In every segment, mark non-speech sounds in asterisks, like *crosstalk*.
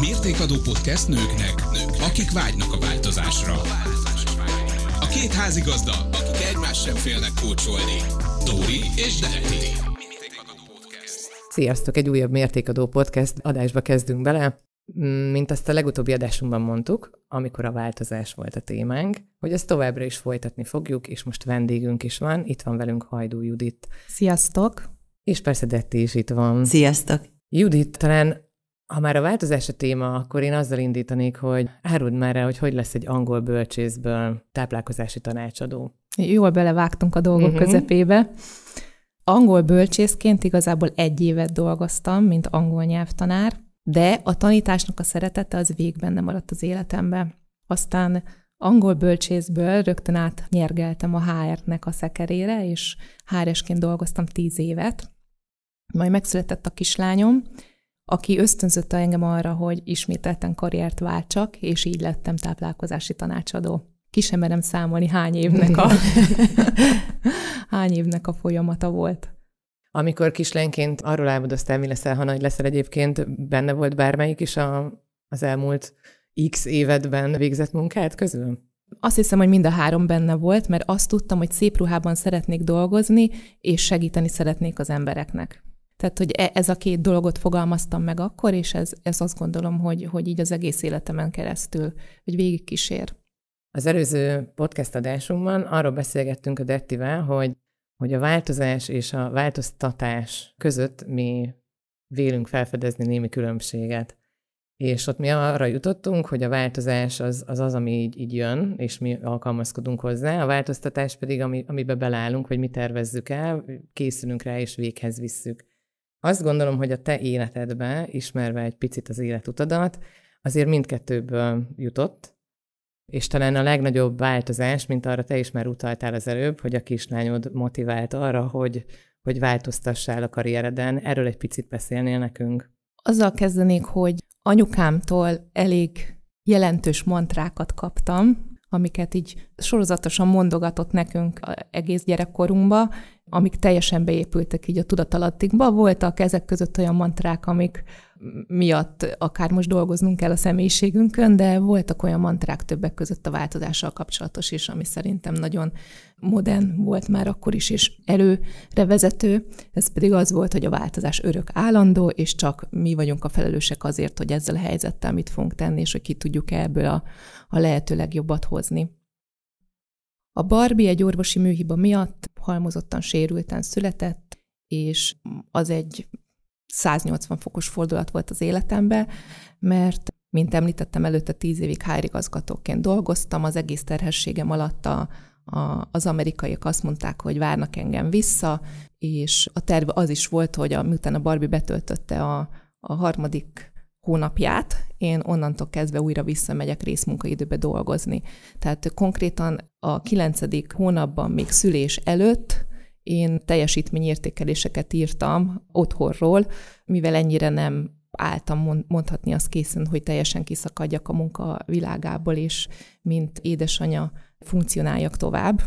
Mértékadó podcast nőknek, nők, akik vágynak a változásra. A két házigazda, akik egymás sem félnek kócsolni. Dóri és Detti. Sziasztok! Egy újabb Mértékadó podcast adásba kezdünk bele. Mm, mint azt a legutóbbi adásunkban mondtuk, amikor a változás volt a témánk, hogy ezt továbbra is folytatni fogjuk, és most vendégünk is van. Itt van velünk Hajdú Judit. Sziasztok! És persze Detti is itt van. Sziasztok! Judit, talán ha már a változás a téma, akkor én azzal indítanék, hogy áruld már el, hogy hogy lesz egy angol bölcsészből táplálkozási tanácsadó. Jól belevágtunk a dolgok uh-huh. közepébe. Angol bölcsészként igazából egy évet dolgoztam, mint angol nyelvtanár, de a tanításnak a szeretete az végben nem maradt az életemben. Aztán angol bölcsészből rögtön át nyergeltem a HR-nek a szekerére, és HR-esként dolgoztam tíz évet. Majd megszületett a kislányom, aki ösztönzötte engem arra, hogy ismételten karriert váltsak, és így lettem táplálkozási tanácsadó. Ki sem merem számolni, hány évnek a, *laughs* *laughs* hány évnek a folyamata volt. Amikor kislányként arról álmodoztál, mi leszel, ha nagy leszel egyébként, benne volt bármelyik is a, az elmúlt x évedben végzett munkát közül? Azt hiszem, hogy mind a három benne volt, mert azt tudtam, hogy szép ruhában szeretnék dolgozni, és segíteni szeretnék az embereknek. Tehát, hogy e, ez a két dolgot fogalmaztam meg akkor, és ez, ez azt gondolom, hogy, hogy így az egész életemen keresztül, hogy végig kísér. Az előző podcast adásunkban arról beszélgettünk a Dettivel, hogy, hogy a változás és a változtatás között mi vélünk felfedezni némi különbséget. És ott mi arra jutottunk, hogy a változás az az, az ami így, így jön, és mi alkalmazkodunk hozzá, a változtatás pedig, ami, amibe belállunk, vagy mi tervezzük el, készülünk rá, és véghez visszük. Azt gondolom, hogy a te életedbe, ismerve egy picit az életutadat, azért mindkettőből jutott, és talán a legnagyobb változás, mint arra te is már utaltál az előbb, hogy a kislányod motivált arra, hogy, hogy változtassál a karriereden. Erről egy picit beszélnél nekünk? Azzal kezdenék, hogy anyukámtól elég jelentős mantrákat kaptam, amiket így sorozatosan mondogatott nekünk egész gyerekkorunkba, amik teljesen beépültek így a tudatalattikba. Voltak ezek között olyan mantrák, amik miatt akár most dolgoznunk kell a személyiségünkön, de voltak olyan mantrák többek között a változással kapcsolatos is, ami szerintem nagyon modern volt már akkor is, és előre vezető. Ez pedig az volt, hogy a változás örök állandó, és csak mi vagyunk a felelősek azért, hogy ezzel a helyzettel mit fogunk tenni, és hogy ki tudjuk ebből a, a lehető legjobbat hozni. A Barbie egy orvosi műhiba miatt halmozottan sérülten született, és az egy 180 fokos fordulat volt az életemben, mert mint említettem, előtte tíz évig hárigazgatóként dolgoztam, az egész terhességem alatt a, a, az amerikaiak azt mondták, hogy várnak engem vissza, és a terv az is volt, hogy a, miután a Barbie betöltötte a, a harmadik hónapját, én onnantól kezdve újra visszamegyek részmunkaidőbe dolgozni. Tehát konkrétan a kilencedik hónapban, még szülés előtt én teljesítményértékeléseket írtam otthonról, mivel ennyire nem álltam mondhatni azt készen, hogy teljesen kiszakadjak a munka világából, és mint édesanya funkcionáljak tovább.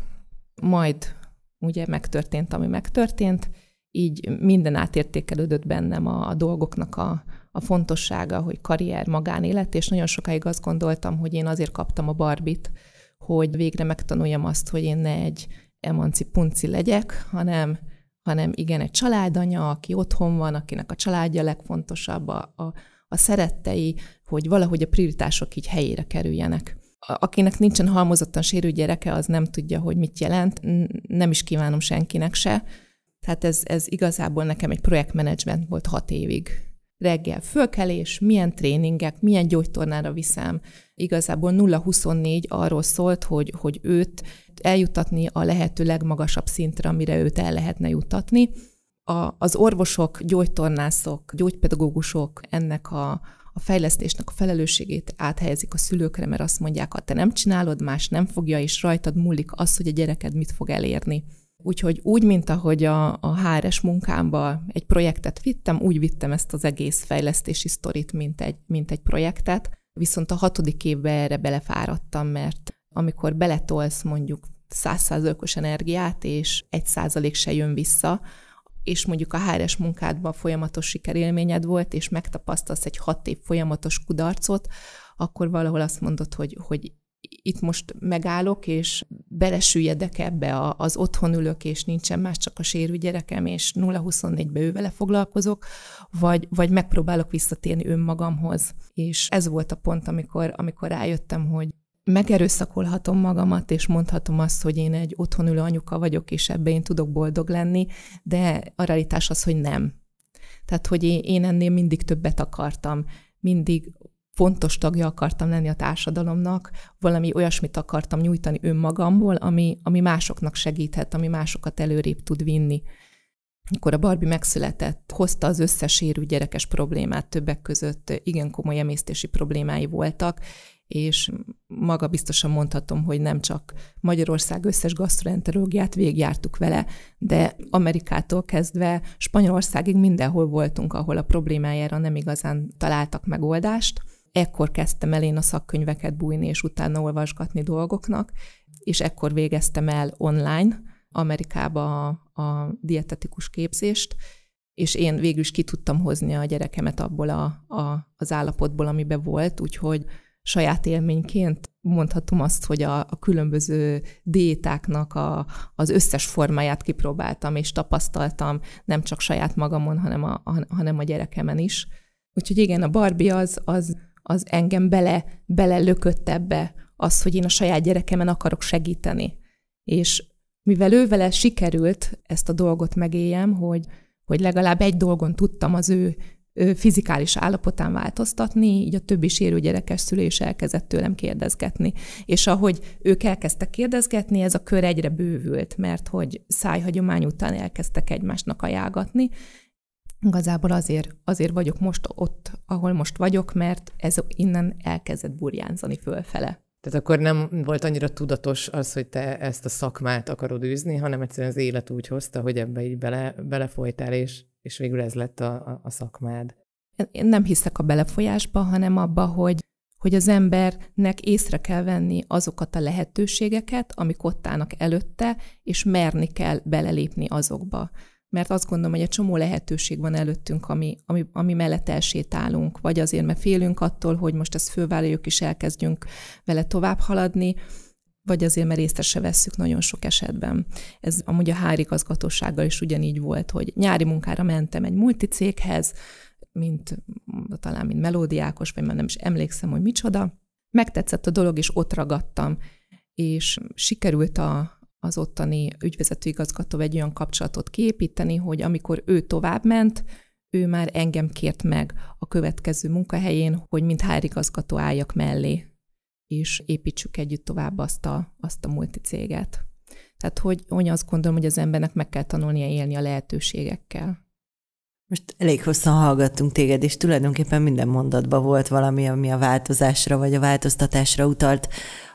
Majd ugye megtörtént, ami megtörtént, így minden átértékelődött bennem a, a dolgoknak a, a fontossága, hogy karrier, magánélet, és nagyon sokáig azt gondoltam, hogy én azért kaptam a barbit, hogy végre megtanuljam azt, hogy én ne egy emanci punci legyek, hanem, hanem igen, egy családanya, aki otthon van, akinek a családja legfontosabb, a, a, a szerettei, hogy valahogy a prioritások így helyére kerüljenek. Akinek nincsen halmozottan sérült gyereke, az nem tudja, hogy mit jelent, nem is kívánom senkinek se. Tehát ez, ez igazából nekem egy projektmenedzsment volt hat évig reggel fölkelés, milyen tréningek, milyen gyógytornára viszem. Igazából 0-24 arról szólt, hogy, hogy őt eljutatni a lehető legmagasabb szintre, amire őt el lehetne jutatni. A, az orvosok, gyógytornászok, gyógypedagógusok ennek a, a fejlesztésnek a felelősségét áthelyezik a szülőkre, mert azt mondják, ha te nem csinálod, más nem fogja, és rajtad múlik az, hogy a gyereked mit fog elérni. Úgyhogy úgy, mint ahogy a, a HRS munkámba egy projektet vittem, úgy vittem ezt az egész fejlesztési sztorit, mint egy, mint egy projektet. Viszont a hatodik évben erre belefáradtam, mert amikor beletolsz mondjuk százszázalékos energiát, és egy százalék se jön vissza, és mondjuk a HRS munkádban folyamatos sikerélményed volt, és megtapasztalsz egy hat év folyamatos kudarcot, akkor valahol azt mondod, hogy, hogy itt most megállok, és belesüljedek ebbe, a, az otthon ülök, és nincsen más, csak a sérű gyerekem, és 0-24-be ő vele foglalkozok, vagy, vagy megpróbálok visszatérni önmagamhoz. És ez volt a pont, amikor, amikor rájöttem, hogy megerőszakolhatom magamat, és mondhatom azt, hogy én egy otthonülő anyuka vagyok, és ebbe én tudok boldog lenni, de a realitás az, hogy nem. Tehát, hogy én ennél mindig többet akartam, mindig fontos tagja akartam lenni a társadalomnak, valami olyasmit akartam nyújtani önmagamból, ami, ami másoknak segíthet, ami másokat előrébb tud vinni. Amikor a Barbie megszületett, hozta az összes sérű gyerekes problémát, többek között igen komoly emésztési problémái voltak, és maga biztosan mondhatom, hogy nem csak Magyarország összes gasztroenterológiát végigjártuk vele, de Amerikától kezdve Spanyolországig mindenhol voltunk, ahol a problémájára nem igazán találtak megoldást. Ekkor kezdtem el én a szakkönyveket bújni, és utána olvasgatni dolgoknak, és ekkor végeztem el online Amerikába a, a dietetikus képzést, és én végül is ki tudtam hozni a gyerekemet abból a, a, az állapotból, amiben volt, úgyhogy saját élményként mondhatom azt, hogy a, a különböző diétáknak a, az összes formáját kipróbáltam, és tapasztaltam nem csak saját magamon, hanem a, a, hanem a gyerekemen is. Úgyhogy igen, a Barbie az, az, az engem bele, bele lökött ebbe, az, hogy én a saját gyerekemen akarok segíteni. És mivel ő vele sikerült ezt a dolgot megéljem, hogy, hogy legalább egy dolgon tudtam az ő fizikális állapotán változtatni, így a többi sérő gyerekes szülő is elkezdett tőlem kérdezgetni. És ahogy ők elkezdtek kérdezgetni, ez a kör egyre bővült, mert hogy szájhagyomány után elkezdtek egymásnak ajánlatni. Igazából azért, azért vagyok most ott, ahol most vagyok, mert ez innen elkezdett burjánzani fölfele. Tehát akkor nem volt annyira tudatos az, hogy te ezt a szakmát akarod űzni, hanem egyszerűen az élet úgy hozta, hogy ebbe így bele, belefolytál, és és végül ez lett a, a, a szakmád. Én nem hiszek a belefolyásba, hanem abba, hogy, hogy az embernek észre kell venni azokat a lehetőségeket, amik ott állnak előtte, és merni kell belelépni azokba. Mert azt gondolom, hogy egy csomó lehetőség van előttünk, ami, ami, ami mellett elsétálunk, vagy azért, mert félünk attól, hogy most ezt fölvállaljuk, és elkezdjünk vele tovább haladni, vagy azért, mert észre se vesszük nagyon sok esetben. Ez amúgy a hárigazgatósággal is ugyanígy volt, hogy nyári munkára mentem egy multicéghez, mint talán mint melódiákos, vagy már nem is emlékszem, hogy micsoda. Megtetszett a dolog, és ott ragadtam, és sikerült a, az ottani ügyvezető igazgató egy olyan kapcsolatot kiépíteni, hogy amikor ő tovább ment, ő már engem kért meg a következő munkahelyén, hogy mint hárigazgató álljak mellé és építsük együtt tovább azt a, azt a multicéget. Tehát, hogy, hogy azt gondolom, hogy az embernek meg kell tanulnia élni a lehetőségekkel. Most elég hosszan hallgattunk téged, és tulajdonképpen minden mondatban volt valami, ami a változásra vagy a változtatásra utalt.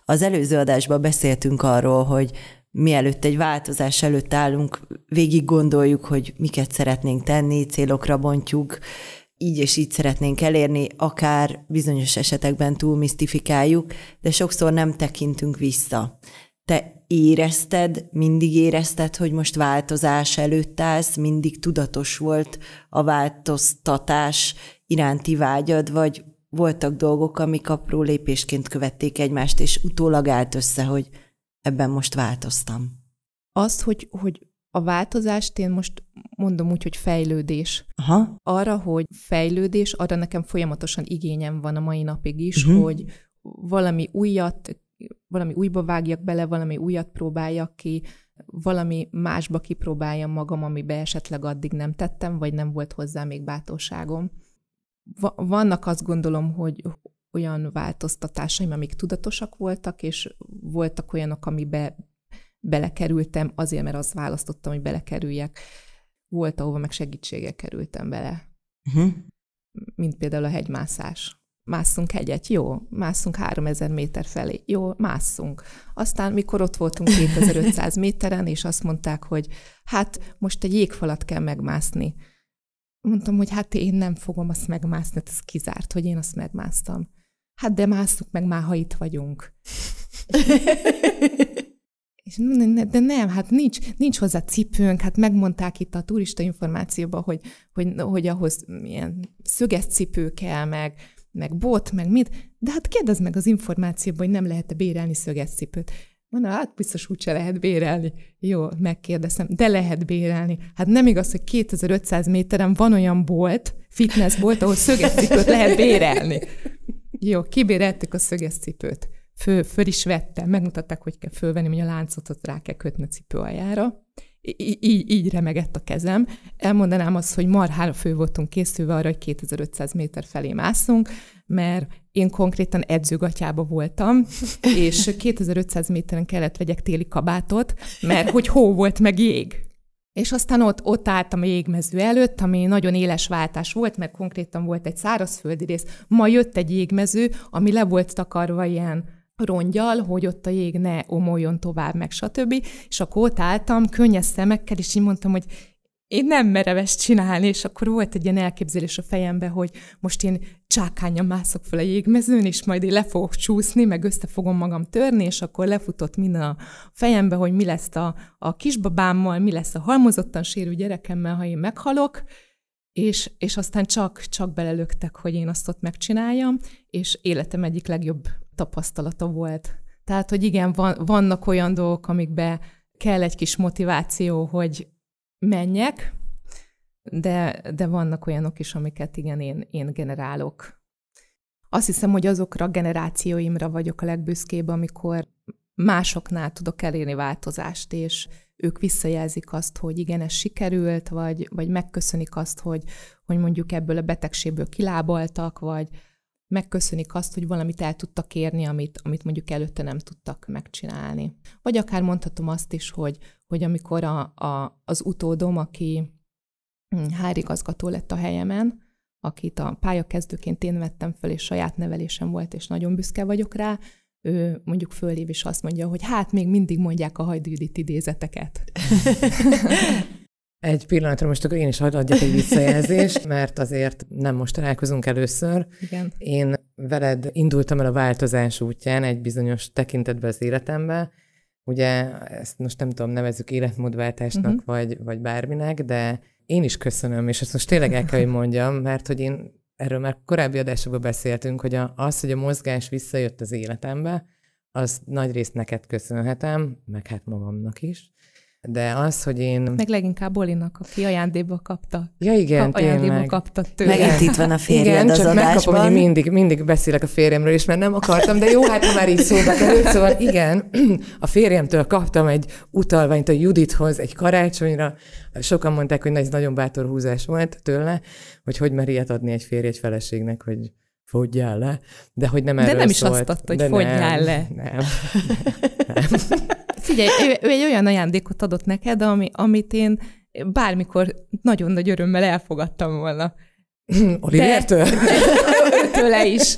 Az előző adásban beszéltünk arról, hogy mielőtt egy változás előtt állunk, végig gondoljuk, hogy miket szeretnénk tenni, célokra bontjuk, így és így szeretnénk elérni, akár bizonyos esetekben túl misztifikáljuk, de sokszor nem tekintünk vissza. Te érezted, mindig érezted, hogy most változás előtt állsz, mindig tudatos volt a változtatás iránti vágyad, vagy voltak dolgok, amik apró lépésként követték egymást, és utólag állt össze, hogy ebben most változtam. Azt, hogy, hogy a változást én most mondom úgy, hogy fejlődés. Aha. Arra, hogy fejlődés, arra nekem folyamatosan igényem van a mai napig is, uh-huh. hogy valami újat, valami újba vágjak bele, valami újat próbáljak ki, valami másba kipróbáljam magam, amibe esetleg addig nem tettem, vagy nem volt hozzá még bátorságom. Vannak azt gondolom, hogy olyan változtatásaim, amik tudatosak voltak, és voltak olyanok, amibe belekerültem, azért, mert azt választottam, hogy belekerüljek. Volt, ahova meg segítsége kerültem bele. Uh-huh. Mint például a hegymászás. Másszunk hegyet, jó, másszunk 3000 méter felé, jó, másszunk. Aztán, mikor ott voltunk 2500 *laughs* méteren, és azt mondták, hogy hát most egy jégfalat kell megmászni. Mondtam, hogy hát én nem fogom azt megmászni, ez kizárt, hogy én azt megmásztam. Hát de másszuk meg már, ha itt vagyunk. *laughs* És de nem, hát nincs, nincs hozzá cipőnk, hát megmondták itt a turista információban, hogy, hogy, hogy ahhoz milyen szöges cipő kell, meg, meg bot, meg mit, de hát kérdezd meg az információban, hogy nem lehet-e bérelni szöges cipőt. Mondom, hát biztos úgyse lehet bérelni. Jó, megkérdezem, de lehet bérelni. Hát nem igaz, hogy 2500 méteren van olyan bolt, fitnessbolt, ahol szöges cipőt lehet bérelni. *laughs* Jó, kibéreltük a szöges cipőt. Föl, föl is vettem, megmutatták, hogy kell fölvenni, hogy a láncot rá kell kötni a cipő aljára. Í- így, így remegett a kezem. Elmondanám azt, hogy marhára fő voltunk készülve arra, hogy 2500 méter felé mászunk, mert én konkrétan edzőgatyába voltam, *laughs* és 2500 méteren kellett vegyek téli kabátot, mert hogy hó volt meg jég. És aztán ott, ott álltam a jégmező előtt, ami nagyon éles váltás volt, mert konkrétan volt egy szárazföldi rész. Ma jött egy jégmező, ami le volt takarva ilyen rongyal, hogy ott a jég ne omoljon tovább, meg stb. És akkor ott álltam, könnyes szemekkel, és így mondtam, hogy én nem merem ezt csinálni, és akkor volt egy ilyen elképzelés a fejembe, hogy most én csákányan mászok fel a jégmezőn, és majd én le fogok csúszni, meg össze fogom magam törni, és akkor lefutott minden a fejembe, hogy mi lesz a, a kisbabámmal, mi lesz a halmozottan sérű gyerekemmel, ha én meghalok, és, és aztán csak, csak belelöktek, hogy én azt ott megcsináljam, és életem egyik legjobb tapasztalata volt. Tehát, hogy igen, van, vannak olyan dolgok, amikbe kell egy kis motiváció, hogy menjek, de, de vannak olyanok is, amiket igen, én, én generálok. Azt hiszem, hogy azokra a generációimra vagyok a legbüszkébb, amikor másoknál tudok elérni változást, és ők visszajelzik azt, hogy igen, ez sikerült, vagy, vagy megköszönik azt, hogy, hogy mondjuk ebből a betegségből kilábaltak, vagy megköszönik azt, hogy valamit el tudtak érni, amit, amit mondjuk előtte nem tudtak megcsinálni. Vagy akár mondhatom azt is, hogy, hogy amikor a, a, az utódom, aki hm, hárigazgató lett a helyemen, akit a pályakezdőként én vettem föl, és saját nevelésem volt, és nagyon büszke vagyok rá, ő mondjuk fölév és azt mondja, hogy hát még mindig mondják a hajdűdit idézeteket. *laughs* Egy pillanatra most akkor én is adjak egy visszajelzést, mert azért nem most találkozunk először. Igen. Én veled indultam el a változás útján egy bizonyos tekintetben az életemben. Ugye ezt most nem tudom, nevezzük életmódváltásnak, uh-huh. vagy, vagy bárminek, de én is köszönöm, és ezt most tényleg el kell, hogy mondjam, mert hogy én erről már korábbi adásokban beszéltünk, hogy a, az, hogy a mozgás visszajött az életembe, az nagy részt neked köszönhetem, meg hát magamnak is de az, hogy én... Meg leginkább Olinak, aki ajándékba kapta. Ja igen, a, ajándékba kapta tőle. Megint itt van a férjed igen, az csak adásban. megkapom, hogy mindig, mindig beszélek a férjemről is, mert nem akartam, de jó, hát ha már így szóba került, szóval igen, *clears throat* a férjemtől kaptam egy utalványt a Judithoz egy karácsonyra, sokan mondták, hogy ez nagyon bátor húzás volt tőle, hogy hogy mer ilyet adni egy férj egy feleségnek, hogy fogyjál le, de hogy nem de erről nem is szólt. azt adta, hogy fogyjál le. Nem, nem. *laughs* Figyelj, ő, ő egy olyan ajándékot adott neked, ami, amit én bármikor nagyon nagy örömmel elfogadtam volna. Olivertől? Tőle is.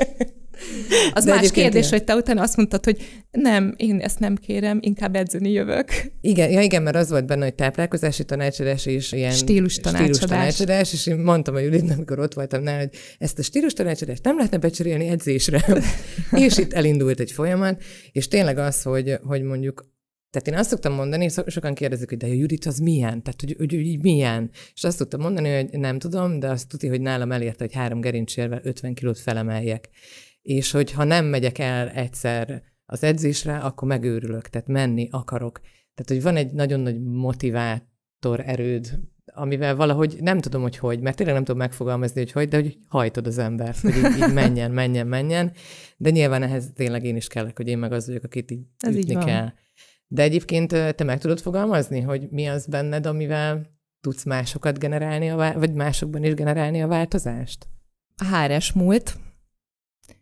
Az De más kérdés, ilyen. hogy te utána azt mondtad, hogy nem, én ezt nem kérem, inkább edzeni jövök. Igen, ja igen, mert az volt benne, hogy táplálkozási tanácsadás és ilyen stílus tanácsadás. Stílus tanácsadás és én mondtam a Juditnak, amikor ott voltam nála, hogy ezt a stílus tanácsadást nem lehetne becserélni edzésre. *laughs* és itt elindult egy folyamat, és tényleg az, hogy, hogy mondjuk tehát én azt szoktam mondani, sokan kérdezik, hogy de a Judit az milyen? Tehát, hogy, hogy, hogy milyen? És azt szoktam mondani, hogy nem tudom, de azt tudja, hogy nálam elérte, hogy három gerincsérvel 50 kilót felemeljek. És hogy ha nem megyek el egyszer az edzésre, akkor megőrülök, tehát menni akarok. Tehát, hogy van egy nagyon nagy motivátor erőd, amivel valahogy nem tudom, hogy hogy, mert tényleg nem tudom megfogalmazni, hogy hogy, de hogy hajtod az embert, hogy így, így menjen, menjen, menjen. De nyilván ehhez tényleg én is kellek, hogy én meg az vagyok, akit így Ez ütni így kell. De egyébként te meg tudod fogalmazni, hogy mi az benned, amivel tudsz másokat generálni, a vá- vagy másokban is generálni a változást? A HRS múlt.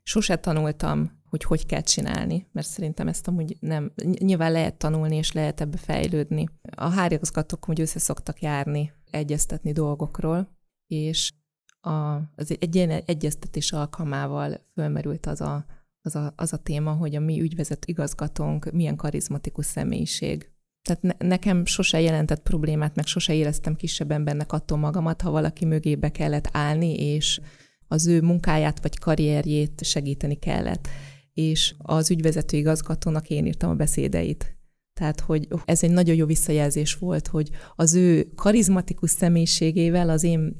Sose tanultam, hogy hogy kell csinálni, mert szerintem ezt amúgy nem, nyilván lehet tanulni, és lehet ebbe fejlődni. A hárigazgatók hogy össze szoktak járni, egyeztetni dolgokról, és a, az egy ilyen egyeztetés alkalmával fölmerült az a az a, az a téma, hogy a mi ügyvezet igazgatónk milyen karizmatikus személyiség. Tehát ne, nekem sose jelentett problémát, meg sose éreztem kisebb embernek attól magamat, ha valaki mögébe kellett állni, és az ő munkáját vagy karrierjét segíteni kellett. És az ügyvezető igazgatónak én írtam a beszédeit. Tehát, hogy ez egy nagyon jó visszajelzés volt, hogy az ő karizmatikus személyiségével, az én,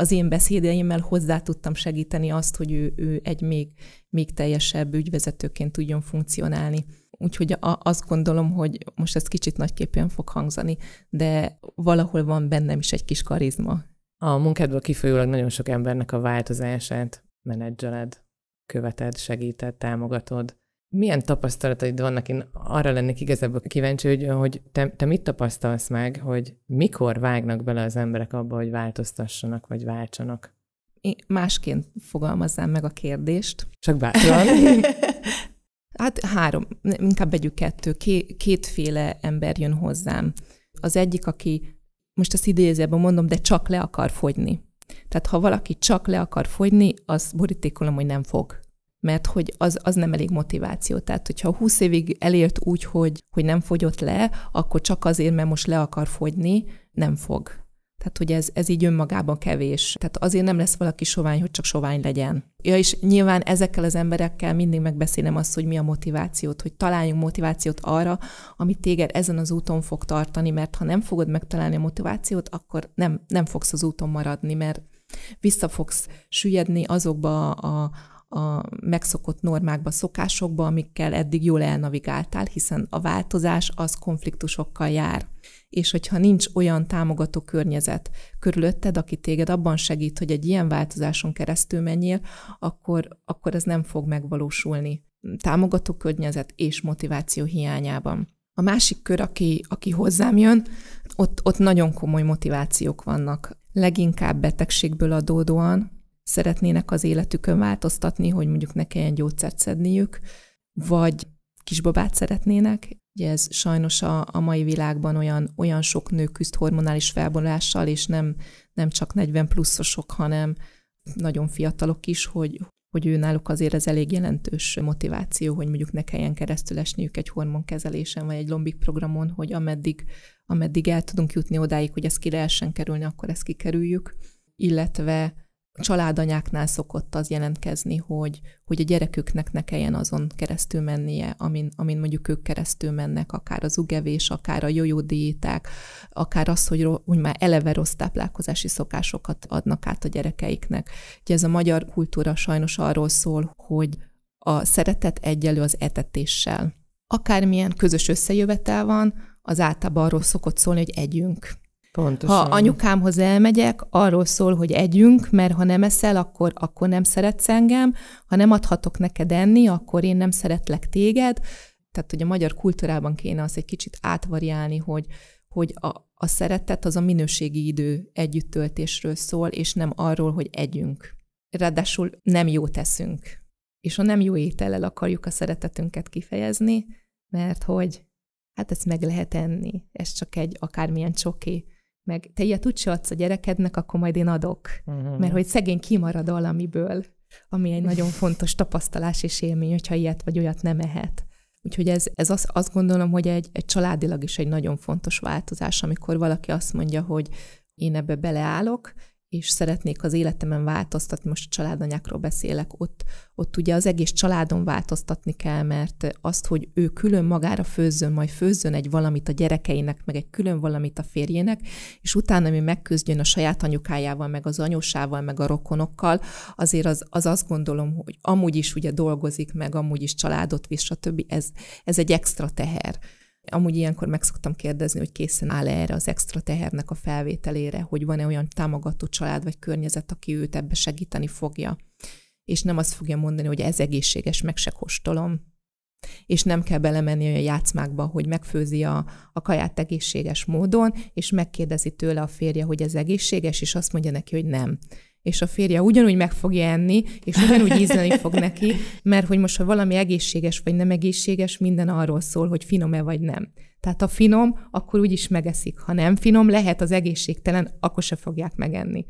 az én beszédeimmel hozzá tudtam segíteni azt, hogy ő, ő egy még, még teljesebb ügyvezetőként tudjon funkcionálni. Úgyhogy a, azt gondolom, hogy most ez kicsit nagyképpen fog hangzani, de valahol van bennem is egy kis karizma. A munkádból kifolyólag nagyon sok embernek a változását menedzseled, követed, segíted, támogatod. Milyen tapasztalataid vannak? Én arra lennék igazából kíváncsi, hogy, hogy te, te mit tapasztalsz meg, hogy mikor vágnak bele az emberek abba, hogy változtassanak, vagy váltsanak? Én másként fogalmazzám meg a kérdést. Csak bátran. *laughs* hát három, inkább együk kettő. Ké, kétféle ember jön hozzám. Az egyik, aki, most azt idézőben mondom, de csak le akar fogyni. Tehát ha valaki csak le akar fogyni, az borítékolom, hogy nem fog mert hogy az, az nem elég motiváció. Tehát, hogyha 20 évig elért úgy, hogy, hogy nem fogyott le, akkor csak azért, mert most le akar fogyni, nem fog. Tehát, hogy ez, ez így önmagában kevés. Tehát azért nem lesz valaki sovány, hogy csak sovány legyen. Ja, és nyilván ezekkel az emberekkel mindig megbeszélem azt, hogy mi a motivációt, hogy találjunk motivációt arra, ami téged ezen az úton fog tartani, mert ha nem fogod megtalálni a motivációt, akkor nem, nem fogsz az úton maradni, mert vissza fogsz süllyedni azokba a, a megszokott normákba, szokásokba, amikkel eddig jól elnavigáltál, hiszen a változás az konfliktusokkal jár. És hogyha nincs olyan támogató környezet körülötted, aki téged abban segít, hogy egy ilyen változáson keresztül menjél, akkor, akkor ez nem fog megvalósulni. Támogató környezet és motiváció hiányában. A másik kör, aki, aki hozzám jön, ott, ott nagyon komoly motivációk vannak. Leginkább betegségből adódóan, szeretnének az életükön változtatni, hogy mondjuk ne kelljen gyógyszert szedniük, vagy kisbabát szeretnének. Ugye ez sajnos a, a mai világban olyan, olyan sok nő küzd hormonális felbolással, és nem, nem csak 40 pluszosok, hanem nagyon fiatalok is, hogy, hogy ő náluk azért ez elég jelentős motiváció, hogy mondjuk ne kelljen keresztül esniük egy hormonkezelésen, vagy egy lombik programon, hogy ameddig, ameddig el tudunk jutni odáig, hogy ezt ki lehessen kerülni, akkor ezt kikerüljük. Illetve családanyáknál szokott az jelentkezni, hogy, hogy a gyereküknek ne kelljen azon keresztül mennie, amin, amin mondjuk ők keresztül mennek, akár az ugevés, akár a jójó diéták, akár az, hogy, hogy már eleve rossz táplálkozási szokásokat adnak át a gyerekeiknek. Ugye ez a magyar kultúra sajnos arról szól, hogy a szeretet egyelő az etetéssel. Akármilyen közös összejövetel van, az általában arról szokott szólni, hogy együnk. Pontosan. Ha anyukámhoz elmegyek, arról szól, hogy együnk, mert ha nem eszel, akkor, akkor nem szeretsz engem, ha nem adhatok neked enni, akkor én nem szeretlek téged. Tehát, hogy a magyar kultúrában kéne azt egy kicsit átvariálni, hogy, hogy a, a szeretet az a minőségi idő együttöltésről szól, és nem arról, hogy együnk. Ráadásul nem jó teszünk. És a nem jó étellel akarjuk a szeretetünket kifejezni, mert hogy hát ezt meg lehet enni, ez csak egy akármilyen csoki meg te ilyet úgyse adsz a gyerekednek, akkor majd én adok. Uh-huh. Mert hogy szegény kimarad valamiből, ami egy nagyon fontos tapasztalás és élmény, hogyha ilyet vagy olyat nem ehet. Úgyhogy ez, ez az, azt gondolom, hogy egy, egy családilag is egy nagyon fontos változás, amikor valaki azt mondja, hogy én ebbe beleállok, és szeretnék az életemen változtatni, most a családanyákról beszélek, ott, ott ugye az egész családon változtatni kell, mert azt, hogy ő külön magára főzzön, majd főzzön egy valamit a gyerekeinek, meg egy külön valamit a férjének, és utána mi megküzdjön a saját anyukájával, meg az anyósával, meg a rokonokkal, azért az, az azt gondolom, hogy amúgy is ugye dolgozik, meg amúgy is családot visz, stb. Ez, ez egy extra teher. Amúgy ilyenkor meg szoktam kérdezni, hogy készen áll erre az extra tehernek a felvételére, hogy van-e olyan támogató család vagy környezet, aki őt ebbe segíteni fogja. És nem azt fogja mondani, hogy ez egészséges, meg se kóstolom. És nem kell belemenni olyan játszmákba, hogy megfőzi a, a kaját egészséges módon, és megkérdezi tőle a férje, hogy ez egészséges, és azt mondja neki, hogy nem és a férje ugyanúgy meg fogja enni, és ugyanúgy ízleni fog *laughs* neki, mert hogy most, ha valami egészséges vagy nem egészséges, minden arról szól, hogy finom-e vagy nem. Tehát ha finom, akkor úgyis megeszik. Ha nem finom, lehet az egészségtelen, akkor se fogják megenni.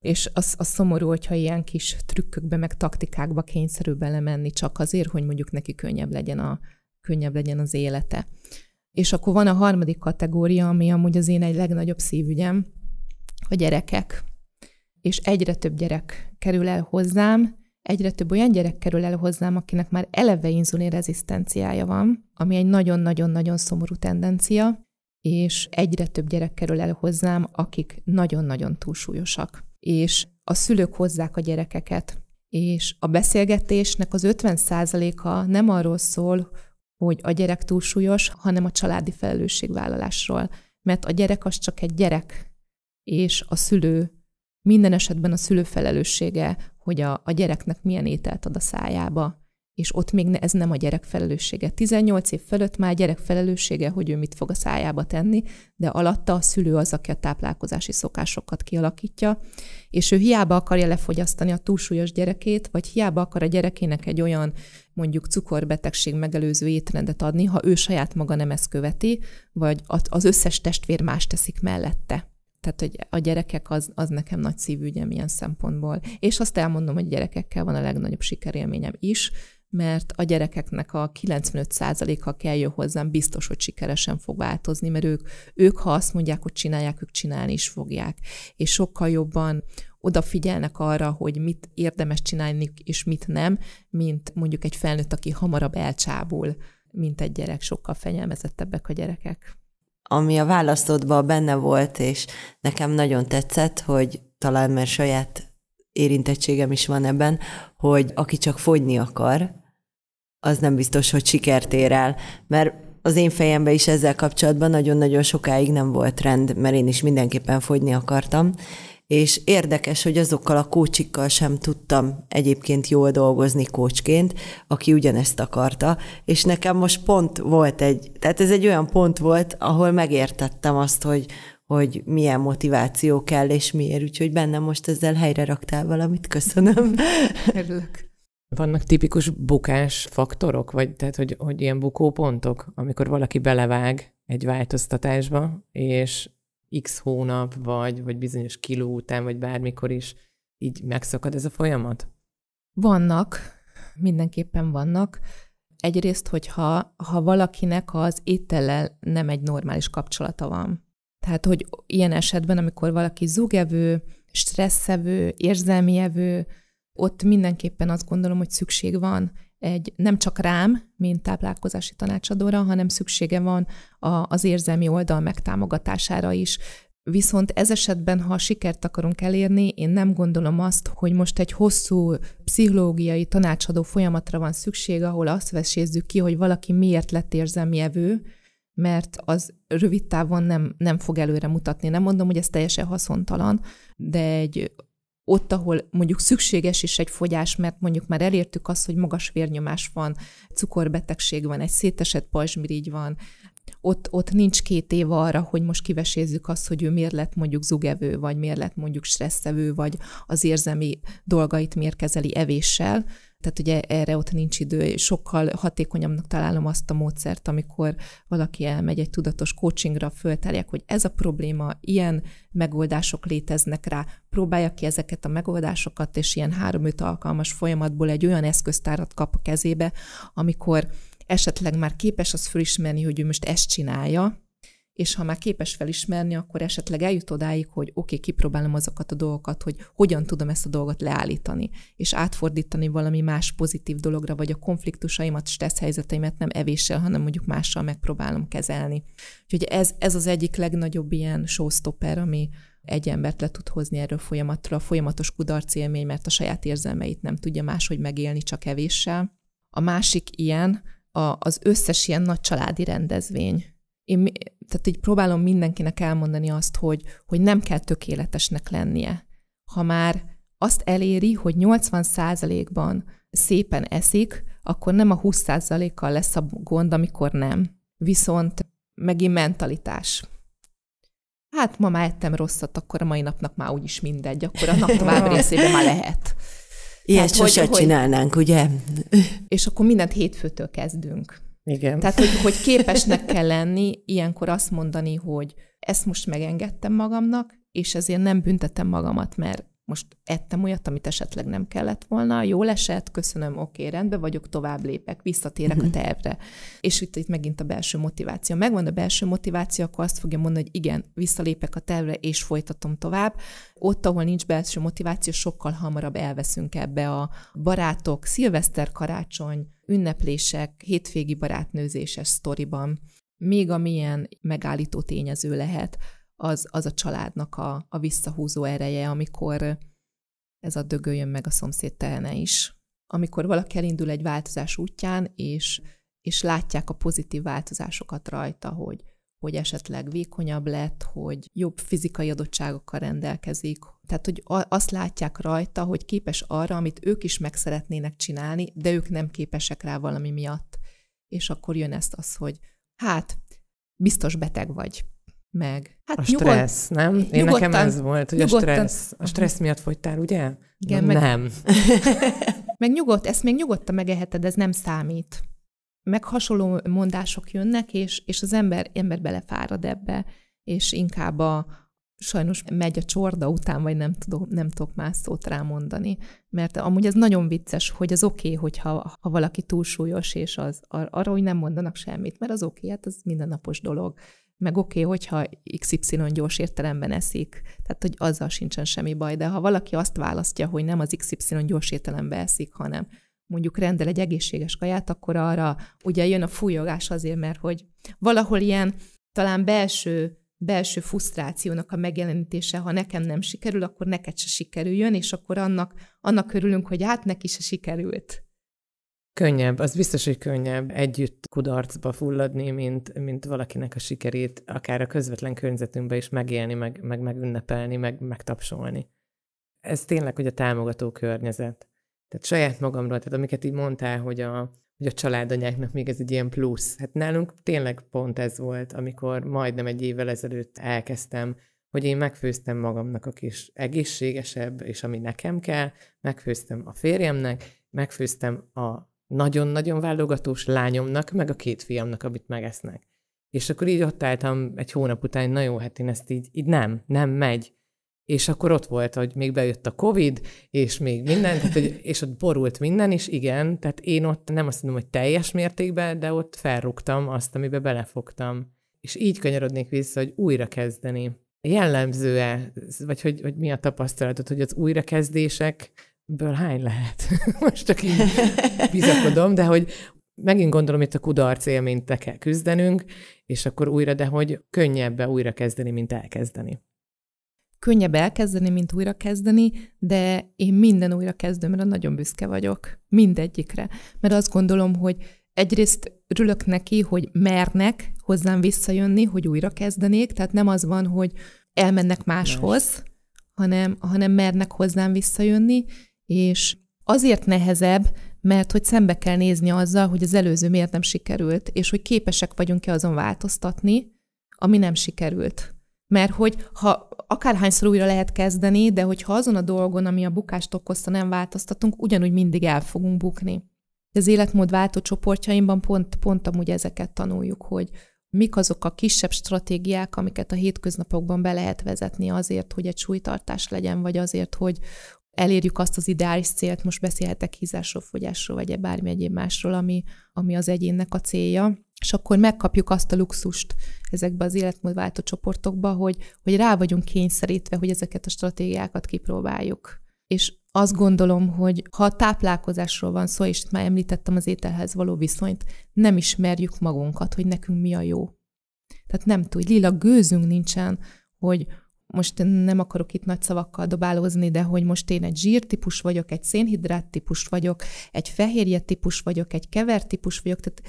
És az, az szomorú, hogyha ilyen kis trükkökbe, meg taktikákba kényszerül belemenni, csak azért, hogy mondjuk neki könnyebb legyen, a, könnyebb legyen az élete. És akkor van a harmadik kategória, ami amúgy az én egy legnagyobb szívügyem, a gyerekek és egyre több gyerek kerül el hozzám, egyre több olyan gyerek kerül el hozzám, akinek már eleve inzulin rezisztenciája van, ami egy nagyon-nagyon-nagyon szomorú tendencia, és egyre több gyerek kerül el hozzám, akik nagyon-nagyon túlsúlyosak. És a szülők hozzák a gyerekeket. És a beszélgetésnek az 50%-a nem arról szól, hogy a gyerek túlsúlyos, hanem a családi felelősségvállalásról. Mert a gyerek az csak egy gyerek, és a szülő, minden esetben a szülő felelőssége, hogy a, a gyereknek milyen ételt ad a szájába, és ott még ne, ez nem a gyerek felelőssége. 18 év fölött már gyerek felelőssége, hogy ő mit fog a szájába tenni, de alatta a szülő az, aki a táplálkozási szokásokat kialakítja, és ő hiába akarja lefogyasztani a túlsúlyos gyerekét, vagy hiába akar a gyerekének egy olyan mondjuk cukorbetegség megelőző étrendet adni, ha ő saját maga nem ezt követi, vagy az összes testvér más teszik mellette. Tehát, hogy a gyerekek az, az nekem nagy szívügyem ilyen szempontból. És azt elmondom, hogy gyerekekkel van a legnagyobb sikerélményem is, mert a gyerekeknek a 95%-a kell jön hozzám, biztos, hogy sikeresen fog változni, mert ők, ők, ha azt mondják, hogy csinálják, ők csinálni is fogják. És sokkal jobban odafigyelnek arra, hogy mit érdemes csinálni, és mit nem, mint mondjuk egy felnőtt, aki hamarabb elcsábul, mint egy gyerek, sokkal fenyelmezettebbek a gyerekek. Ami a választodban benne volt, és nekem nagyon tetszett, hogy talán mert saját érintettségem is van ebben, hogy aki csak fogyni akar, az nem biztos, hogy sikert ér el. Mert az én fejemben is ezzel kapcsolatban nagyon-nagyon sokáig nem volt rend, mert én is mindenképpen fogyni akartam, és érdekes, hogy azokkal a kócsikkal sem tudtam egyébként jól dolgozni kócsként, aki ugyanezt akarta, és nekem most pont volt egy, tehát ez egy olyan pont volt, ahol megértettem azt, hogy, hogy milyen motiváció kell, és miért, úgyhogy bennem most ezzel helyre raktál valamit, köszönöm. Örülök. Vannak tipikus bukás faktorok, vagy tehát, hogy, hogy ilyen bukópontok, amikor valaki belevág egy változtatásba, és x hónap, vagy, vagy bizonyos kiló után, vagy bármikor is így megszakad ez a folyamat? Vannak, mindenképpen vannak. Egyrészt, hogyha ha valakinek az étellel nem egy normális kapcsolata van. Tehát, hogy ilyen esetben, amikor valaki zugevő, stresszevő, érzelmi evő, ott mindenképpen azt gondolom, hogy szükség van egy nem csak rám, mint táplálkozási tanácsadóra, hanem szüksége van a, az érzelmi oldal megtámogatására is. Viszont ez esetben, ha sikert akarunk elérni, én nem gondolom azt, hogy most egy hosszú pszichológiai tanácsadó folyamatra van szükség, ahol azt vesézzük ki, hogy valaki miért lett érzelmi evő, mert az rövid távon nem, nem fog előre mutatni. Nem mondom, hogy ez teljesen haszontalan, de egy ott, ahol mondjuk szükséges is egy fogyás, mert mondjuk már elértük azt, hogy magas vérnyomás van, cukorbetegség van, egy szétesett pajzsmirigy van, ott, ott nincs két év arra, hogy most kivesézzük azt, hogy ő miért lett mondjuk zugevő, vagy miért lett mondjuk stresszevő, vagy az érzelmi dolgait miért kezeli evéssel, tehát ugye erre ott nincs idő, sokkal hatékonyabbnak találom azt a módszert, amikor valaki elmegy egy tudatos coachingra, föltárják, hogy ez a probléma, ilyen megoldások léteznek rá, próbálja ki ezeket a megoldásokat, és ilyen három-öt alkalmas folyamatból egy olyan eszköztárat kap a kezébe, amikor esetleg már képes az fölismerni, hogy ő most ezt csinálja, és ha már képes felismerni, akkor esetleg eljut odáig, hogy oké, okay, kipróbálom azokat a dolgokat, hogy hogyan tudom ezt a dolgot leállítani, és átfordítani valami más pozitív dologra, vagy a konfliktusaimat, stressz helyzeteimet nem evéssel, hanem mondjuk mással megpróbálom kezelni. Úgyhogy ez, ez az egyik legnagyobb ilyen showstopper, ami egy embert le tud hozni erről folyamatról, a folyamatos kudarc élmény, mert a saját érzelmeit nem tudja máshogy megélni, csak evéssel. A másik ilyen, a, az összes ilyen nagy családi rendezvény, én tehát így próbálom mindenkinek elmondani azt, hogy, hogy nem kell tökéletesnek lennie. Ha már azt eléri, hogy 80%-ban szépen eszik, akkor nem a 20%-kal lesz a gond, amikor nem. Viszont megint mentalitás. Hát ma már ettem rosszat, akkor a mai napnak már úgyis mindegy, akkor a nap tovább *laughs* részében már lehet. Ilyet sose hogy, csinálnánk, ugye? És akkor mindent hétfőtől kezdünk. Igen. Tehát, hogy, hogy képesnek kell lenni ilyenkor azt mondani, hogy ezt most megengedtem magamnak, és ezért nem büntetem magamat, mert most ettem olyat, amit esetleg nem kellett volna, jól esett, köszönöm, oké, rendben vagyok, tovább lépek, visszatérek uh-huh. a tervre. És itt, itt megint a belső motiváció. Megvan a belső motiváció, akkor azt fogja mondani, hogy igen, visszalépek a tervre, és folytatom tovább. Ott, ahol nincs belső motiváció, sokkal hamarabb elveszünk ebbe a barátok, szilveszter, karácsony, ünneplések, hétvégi barátnőzéses sztoriban. Még amilyen megállító tényező lehet, az, az a családnak a, a visszahúzó ereje, amikor ez a dögöljön meg a szomszéd telne is. Amikor valaki elindul egy változás útján, és, és látják a pozitív változásokat rajta, hogy, hogy esetleg vékonyabb lett, hogy jobb fizikai adottságokkal rendelkezik. Tehát, hogy azt látják rajta, hogy képes arra, amit ők is meg szeretnének csinálni, de ők nem képesek rá valami miatt. És akkor jön ezt az, hogy hát, biztos beteg vagy meg. Hát a stressz, nyugod, nem? Én nekem ez volt, hogy nyugodtan. a stressz, a stressz miatt fogytál, ugye? Igen, meg, nem. *laughs* meg nyugodt, ezt még nyugodtan megeheted, ez nem számít. Meg hasonló mondások jönnek, és, és az ember, ember belefárad ebbe, és inkább a, sajnos megy a csorda után, vagy nem, tudom, nem tudok más szót rámondani. Mert amúgy ez nagyon vicces, hogy az oké, okay, hogyha ha valaki túlsúlyos, és az, arra, hogy nem mondanak semmit, mert az oké, okay, hát az mindennapos dolog meg oké, okay, hogyha XY gyors értelemben eszik, tehát hogy azzal sincsen semmi baj, de ha valaki azt választja, hogy nem az XY gyors értelemben eszik, hanem mondjuk rendel egy egészséges kaját, akkor arra ugye jön a fújogás azért, mert hogy valahol ilyen talán belső belső frusztrációnak a megjelenítése, ha nekem nem sikerül, akkor neked se sikerüljön, és akkor annak, annak örülünk, hogy hát neki se sikerült. Könnyebb, az biztos, hogy könnyebb együtt kudarcba fulladni, mint, mint valakinek a sikerét, akár a közvetlen környezetünkben is megélni, meg, meg megünnepelni, meg megtapsolni. Ez tényleg, hogy a támogató környezet. Tehát saját magamról, tehát amiket így mondtál, hogy a, hogy a családanyáknak még ez egy ilyen plusz. Hát nálunk tényleg pont ez volt, amikor majdnem egy évvel ezelőtt elkezdtem, hogy én megfőztem magamnak a kis egészségesebb, és ami nekem kell, megfőztem a férjemnek, megfőztem a nagyon-nagyon válogatós lányomnak, meg a két fiamnak, amit megesznek. És akkor így ott álltam egy hónap után, na jó, hát én ezt így, így nem, nem megy. És akkor ott volt, hogy még bejött a Covid, és még minden, tehát, hogy, és ott borult minden, és igen, tehát én ott nem azt mondom, hogy teljes mértékben, de ott felrúgtam azt, amiben belefogtam. És így kanyarodnék vissza, hogy újra kezdeni. Jellemző-e, vagy hogy, hogy mi a tapasztalatod, hogy az újrakezdések ből hány lehet? *laughs* Most csak így bizakodom, de hogy megint gondolom, itt a kudarc élményt kell küzdenünk, és akkor újra, de hogy könnyebb újra kezdeni, mint elkezdeni. Könnyebb elkezdeni, mint újra kezdeni, de én minden újra kezdőmre nagyon büszke vagyok. Mindegyikre. Mert azt gondolom, hogy egyrészt örülök neki, hogy mernek hozzám visszajönni, hogy újra kezdenék, tehát nem az van, hogy elmennek máshoz, hanem, hanem mernek hozzám visszajönni, és azért nehezebb, mert hogy szembe kell nézni azzal, hogy az előző miért nem sikerült, és hogy képesek vagyunk-e azon változtatni, ami nem sikerült. Mert hogy ha akárhányszor újra lehet kezdeni, de hogyha azon a dolgon, ami a bukást okozta, nem változtatunk, ugyanúgy mindig el fogunk bukni. Az életmódváltó csoportjaimban pont, pont amúgy ezeket tanuljuk, hogy mik azok a kisebb stratégiák, amiket a hétköznapokban be lehet vezetni azért, hogy egy súlytartás legyen, vagy azért, hogy, elérjük azt az ideális célt, most beszélhetek hízásról, fogyásról, vagy bármi egyéb másról, ami, ami az egyénnek a célja, és akkor megkapjuk azt a luxust ezekbe az életmódváltó csoportokba, hogy, hogy rá vagyunk kényszerítve, hogy ezeket a stratégiákat kipróbáljuk. És azt gondolom, hogy ha a táplálkozásról van szó, és már említettem az ételhez való viszonyt, nem ismerjük magunkat, hogy nekünk mi a jó. Tehát nem tud, lila gőzünk nincsen, hogy, most nem akarok itt nagy szavakkal dobálózni, de hogy most én egy zsírtípus vagyok, egy szénhidrát típus vagyok, egy fehérje típus vagyok, egy kever típus vagyok, tehát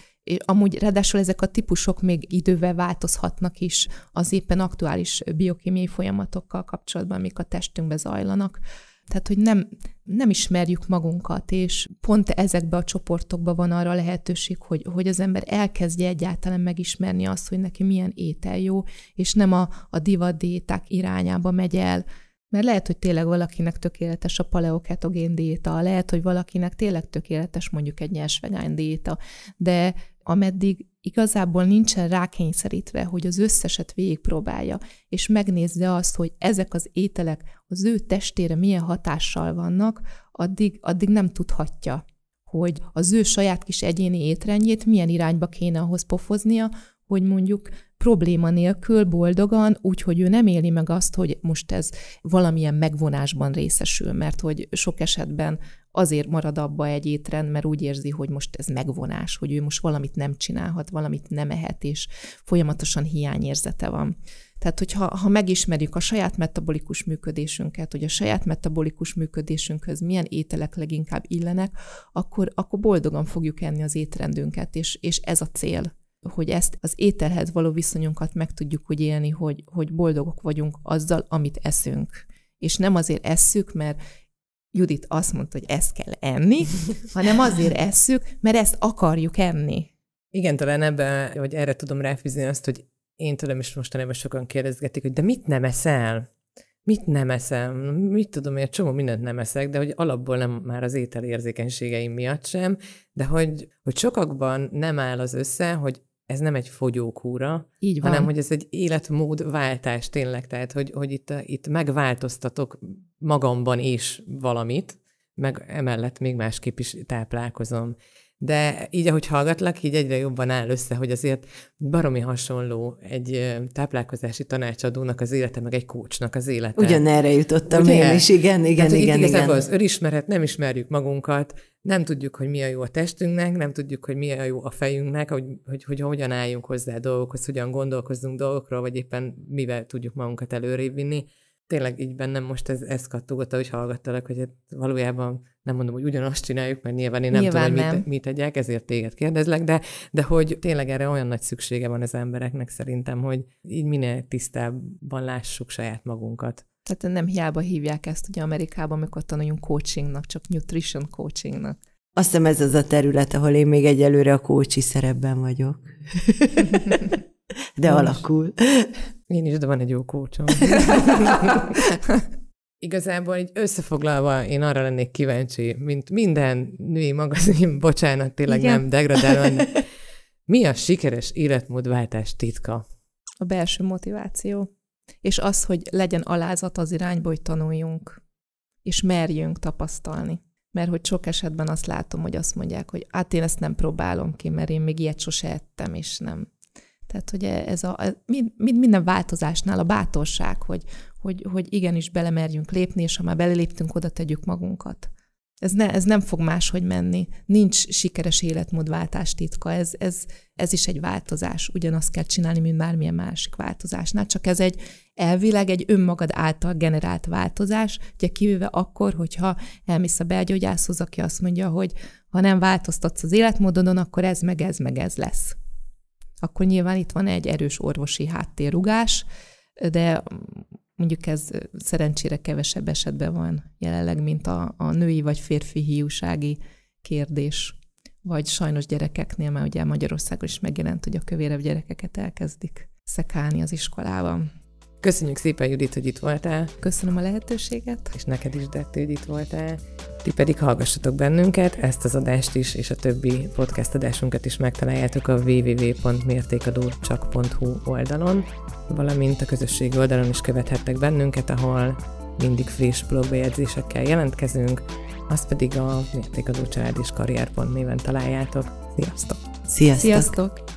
amúgy ráadásul ezek a típusok még idővel változhatnak is az éppen aktuális biokémiai folyamatokkal kapcsolatban, amik a testünkbe zajlanak. Tehát, hogy nem, nem ismerjük magunkat, és pont ezekbe a csoportokba van arra lehetőség, hogy, hogy az ember elkezdje egyáltalán megismerni azt, hogy neki milyen étel jó, és nem a, a divatdiéták irányába megy el, mert lehet, hogy tényleg valakinek tökéletes a paleoketogén diéta, lehet, hogy valakinek tényleg tökéletes mondjuk egy nyers vegán diéta, de ameddig igazából nincsen rákényszerítve, hogy az összeset végigpróbálja, és megnézze azt, hogy ezek az ételek az ő testére milyen hatással vannak, addig, addig nem tudhatja, hogy az ő saját kis egyéni étrendjét milyen irányba kéne ahhoz pofoznia, hogy mondjuk probléma nélkül, boldogan, úgyhogy ő nem éli meg azt, hogy most ez valamilyen megvonásban részesül, mert hogy sok esetben azért marad abba egy étrend, mert úgy érzi, hogy most ez megvonás, hogy ő most valamit nem csinálhat, valamit nem ehet, és folyamatosan hiányérzete van. Tehát, hogyha ha megismerjük a saját metabolikus működésünket, hogy a saját metabolikus működésünkhöz milyen ételek leginkább illenek, akkor, akkor boldogan fogjuk enni az étrendünket, és, és ez a cél hogy ezt az ételhez való viszonyunkat meg tudjuk úgy élni, hogy, hogy boldogok vagyunk azzal, amit eszünk. És nem azért esszük, mert Judit azt mondta, hogy ezt kell enni, hanem azért esszük, mert ezt akarjuk enni. Igen, talán ebben, hogy erre tudom ráfűzni azt, hogy én tudom, és mostanában sokan kérdezgetik, hogy de mit nem eszel? Mit nem eszem? Mit tudom, egy csomó mindent nem eszek, de hogy alapból nem már az ételérzékenységeim miatt sem, de hogy, hogy sokakban nem áll az össze, hogy ez nem egy fogyókúra, Így van. hanem hogy ez egy életmódváltás tényleg, tehát hogy, hogy itt, itt megváltoztatok magamban is valamit, meg emellett még másképp is táplálkozom. De így, ahogy hallgatlak, így egyre jobban áll össze, hogy azért baromi hasonló egy táplálkozási tanácsadónak az élete, meg egy kócsnak az élete. Ugyanerre jutottam Ugye? én is, igen, igen, igen. igen, igen. az önismeret, nem ismerjük magunkat, nem tudjuk, hogy mi a jó a testünknek, nem tudjuk, hogy mi a jó a fejünknek, hogy, hogy, hogy hogyan álljunk hozzá a dolgokhoz, hogyan gondolkozzunk dolgokról, vagy éppen mivel tudjuk magunkat előrébb vinni tényleg így bennem most ez, ez kattogott, hogy hallgattalak, hogy hát valójában nem mondom, hogy ugyanazt csináljuk, mert nyilván én nem nyilván tudom, hogy mit, mit tegyek, ezért téged kérdezlek, de, de hogy tényleg erre olyan nagy szüksége van az embereknek szerintem, hogy így minél tisztábban lássuk saját magunkat. Tehát nem hiába hívják ezt ugye Amerikában, amikor tanuljunk coachingnak, csak nutrition coachingnak. Azt hiszem ez az a terület, ahol én még egyelőre a kócsi szerepben vagyok. *laughs* De Most. alakul. Én is, de van egy jó kócsom. *laughs* Igazából így összefoglalva én arra lennék kíváncsi, mint minden női magazin, *laughs* bocsánat, tényleg Igen. nem degradálva, mi a sikeres életmódváltás titka? A belső motiváció. És az, hogy legyen alázat az irányba, hogy tanuljunk, és merjünk tapasztalni. Mert hogy sok esetben azt látom, hogy azt mondják, hogy hát én ezt nem próbálom ki, mert én még ilyet sose ettem, és nem, tehát, hogy ez a, minden változásnál a bátorság, hogy, hogy, hogy igenis belemerjünk lépni, és ha már beleléptünk, oda tegyük magunkat. Ez, ne, ez nem fog máshogy menni. Nincs sikeres életmódváltás titka. Ez, ez, ez is egy változás. Ugyanazt kell csinálni, mint bármilyen másik változásnál. Csak ez egy elvileg egy önmagad által generált változás, ugye kivéve akkor, hogyha elmész a belgyógyászhoz, aki azt mondja, hogy ha nem változtatsz az életmódodon, akkor ez meg ez meg ez lesz akkor nyilván itt van egy erős orvosi háttérrugás, de mondjuk ez szerencsére kevesebb esetben van jelenleg, mint a, a női vagy férfi hiúsági kérdés. Vagy sajnos gyerekeknél, mert ugye Magyarországon is megjelent, hogy a kövérebb gyerekeket elkezdik szekálni az iskolában. Köszönjük szépen, Judit, hogy itt voltál. Köszönöm a lehetőséget. És neked is, Detti, hogy itt voltál. Ti pedig hallgassatok bennünket, ezt az adást is, és a többi podcast adásunkat is megtaláljátok a www.mértékadócsak.hu oldalon, valamint a közösségi oldalon is követhettek bennünket, ahol mindig friss blogbejegyzésekkel jelentkezünk, azt pedig a Mértékadó Család és Karrier néven találjátok. Sziasztok! Sziasztok! Sziasztok!